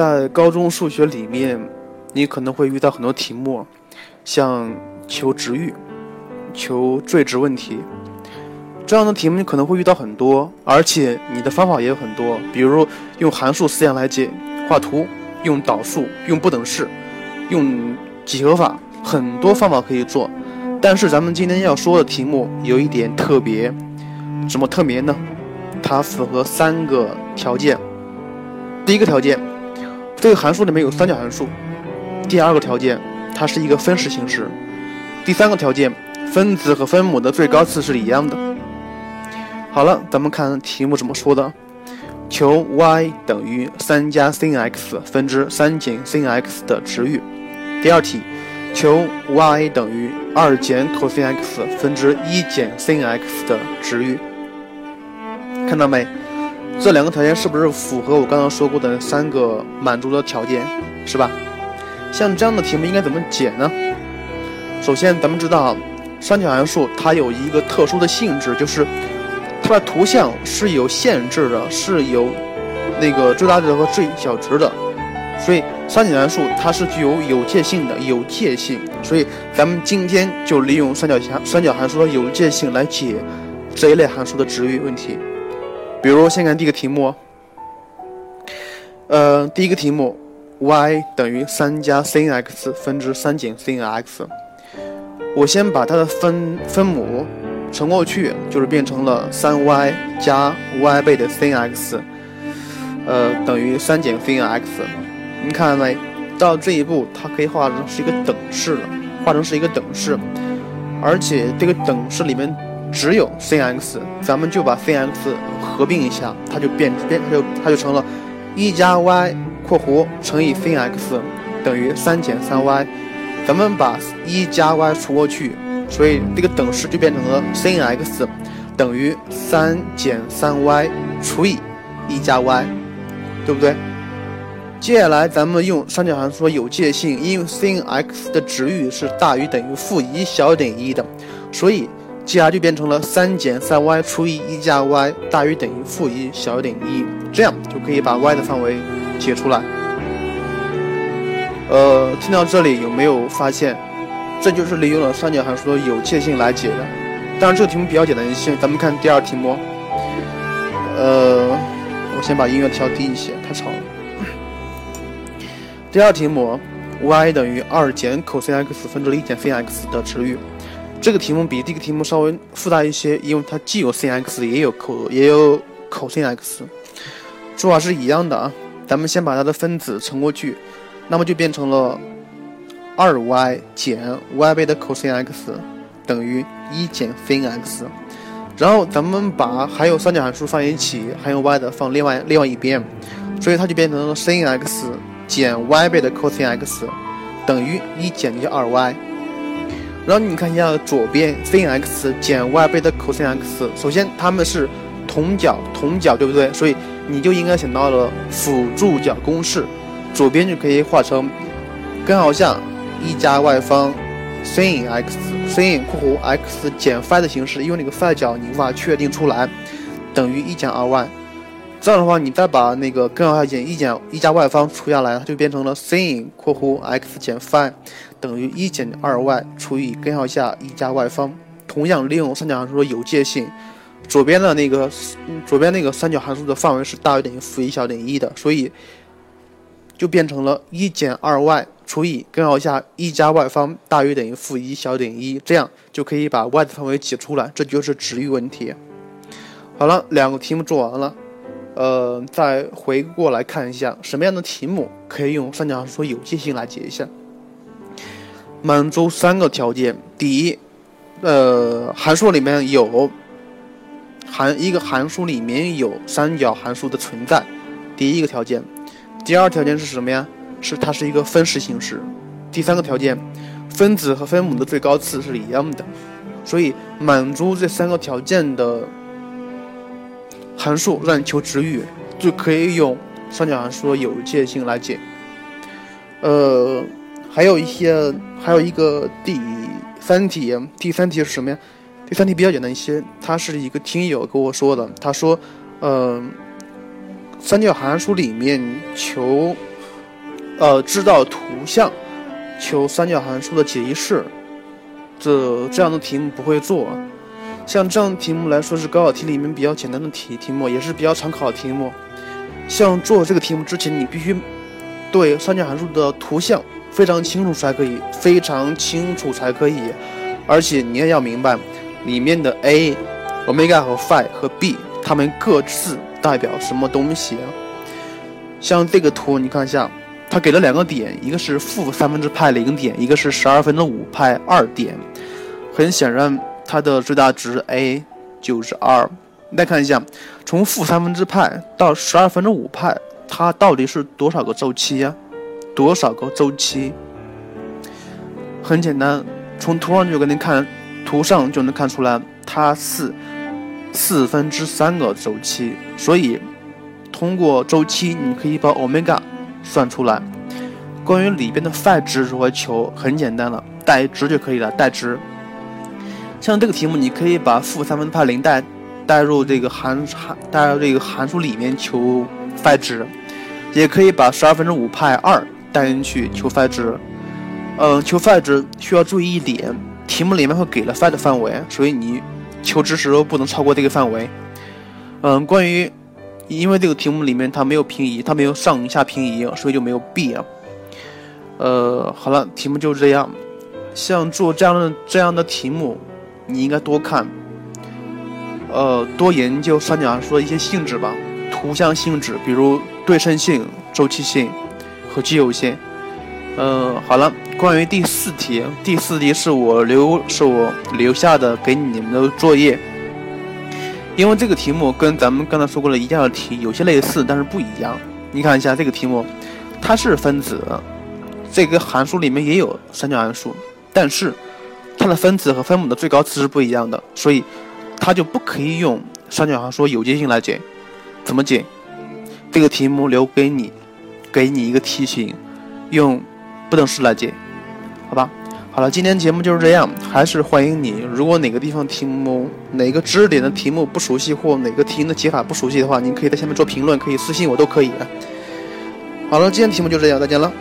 在高中数学里面，你可能会遇到很多题目，像求值域、求最值问题这样的题目，你可能会遇到很多，而且你的方法也有很多，比如用函数思想来解，画图，用导数，用不等式，用几何法，很多方法可以做。但是咱们今天要说的题目有一点特别，什么特别呢？它符合三个条件。第一个条件，这个函数里面有三角函数；第二个条件，它是一个分式形式；第三个条件，分子和分母的最高次是一样的。好了，咱们看题目怎么说的：求 y 等于三加 sin x 分之三减 sin x 的值域。第二题。求 y 等于二减 cos x 分之一减 sin x 的值域，看到没？这两个条件是不是符合我刚刚说过的三个满足的条件，是吧？像这样的题目应该怎么解呢？首先，咱们知道三角函数它有一个特殊的性质，就是它的图像是有限制的，是有那个最大值和最小值的。所以三角函数它是具有有界性的，有界性。所以咱们今天就利用三角函三角函数的有界性来解这一类函数的值域问题。比如先看第一个题目，呃，第一个题目，y 等于三加 sin x 分之三减 sin x。我先把它的分分母乘过去，就是变成了三 y 加 y 倍的 sin x，呃，等于三减 sin x。你看到没？到这一步，它可以画成是一个等式了，画成是一个等式，而且这个等式里面只有 sin x，咱们就把 sin x 合并一下，它就变变，它就它就成了一加 y 括弧乘以 sin x 等于三减三 y，咱们把一加 y 除过去，所以这个等式就变成了 sin x 等于三减三 y 除以一加 y，对不对？接下来，咱们用三角函数的有界性，因为 sin x 的值域是大于等于负一小于等于一的，所以接下来就变成了三减三 y 除以一加 y 大于等于负一小于等于一，这样就可以把 y 的范围解出来。呃，听到这里有没有发现，这就是利用了三角函数的有界性来解的？当然，这个题目比较简单一些。咱们看第二题目。呃，我先把音乐调低一些，太吵了。第二题目，y 等于二减 cos x 分之一减 sin x 的值域。这个题目比第一个题目稍微复杂一些，因为它既有 sin x 也有 co 也有 cos x，做法是一样的啊。咱们先把它的分子乘过去，那么就变成了二 y 减 y 倍的 cos x 等于一减 sin x。然后咱们把还有三角函数放一起，还有 y 的放另外另外一边，所以它就变成了 sin x。减 y 倍的 cos x 等于一减去二 y，然后你看一下左边 sin x 减 y 倍的 cos x，首先它们是同角同角，对不对？所以你就应该想到了辅助角公式，左边就可以画成根号下一加 y 方 sin x sin 括弧 x 减 phi 的形式，因为那个 phi 角你无法确定出来，等于一减二 y。这样的话，你再把那个根号下减一减一加 y 方除下来，它就变成了 sin 括弧 x 减 phi 等于一减二 y 除以根号下一加 y 方。同样利用三角函数的有界性，左边的那个左边那个三角函数的范围是大于等于负一小于等于一的，所以就变成了一减二 y 除以根号下一加 y 方大于等于负一小于等于一，这样就可以把 y 的范围解出来，这就是值域问题。好了，两个题目做完了。呃，再回过来看一下，什么样的题目可以用三角函数有界性来解一下？满足三个条件：第一，呃，函数里面有函一个函数里面有三角函数的存在，第一个条件；第二条件是什么呀？是它是一个分式形式；第三个条件，分子和分母的最高次是一样的。所以，满足这三个条件的。函数让你求值域，就可以用三角函数的有界性来解。呃，还有一些，还有一个第三题，第三题是什么呀？第三题比较简单一些，它是一个听友跟我说的，他说，嗯，三角函数里面求呃，知道图像求三角函数的解析式，这这样的题目不会做。像这样的题目来说是高考题里面比较简单的题题目，也是比较常考的题目。像做这个题目之前，你必须对三角函数的图像非常清楚才可以，非常清楚才可以。而且你也要明白里面的 a、omega 和 phi 和 b，它们各自代表什么东西啊？像这个图，你看一下，它给了两个点，一个是负三分之派零点，一个是十二分之五派二点。很显然，它的最大值 a 就是二。再看一下，从负三分之派到十二分之五派，它到底是多少个周期呀？多少个周期？很简单，从图上就给你看，图上就能看出来，它是四分之三个周期。所以，通过周期，你可以把欧米伽算出来。关于里边的 phi 值如何求，很简单了，代值就可以了，代值。像这个题目，你可以把负三分之派零代。代入这个函函代入这个函数里面求 phi 值，也可以把十二分之五派二代进去求 phi 值。嗯，求 phi 值需要注意一点，题目里面会给了 phi 的范围，所以你求值时候不能超过这个范围。嗯，关于因为这个题目里面它没有平移，它没有上下平移，所以就没有 b 啊。呃，好了，题目就是这样。像做这样的这样的题目，你应该多看。呃，多研究三角函数的一些性质吧，图像性质，比如对称性、周期性和奇偶性。嗯，好了，关于第四题，第四题是我留是我留下的给你们的作业，因为这个题目跟咱们刚才说过的一样的题有些类似，但是不一样。你看一下这个题目，它是分子，这个函数里面也有三角函数，但是它的分子和分母的最高值是不一样的，所以。它就不可以用三角函数有界性来解，怎么解？这个题目留给你，给你一个提醒，用不等式来解，好吧？好了，今天节目就是这样，还是欢迎你。如果哪个地方题目、哪个知识点的题目不熟悉，或哪个题型的解法不熟悉的话，您可以在下面做评论，可以私信我都可以。好了，今天题目就这样，再见了。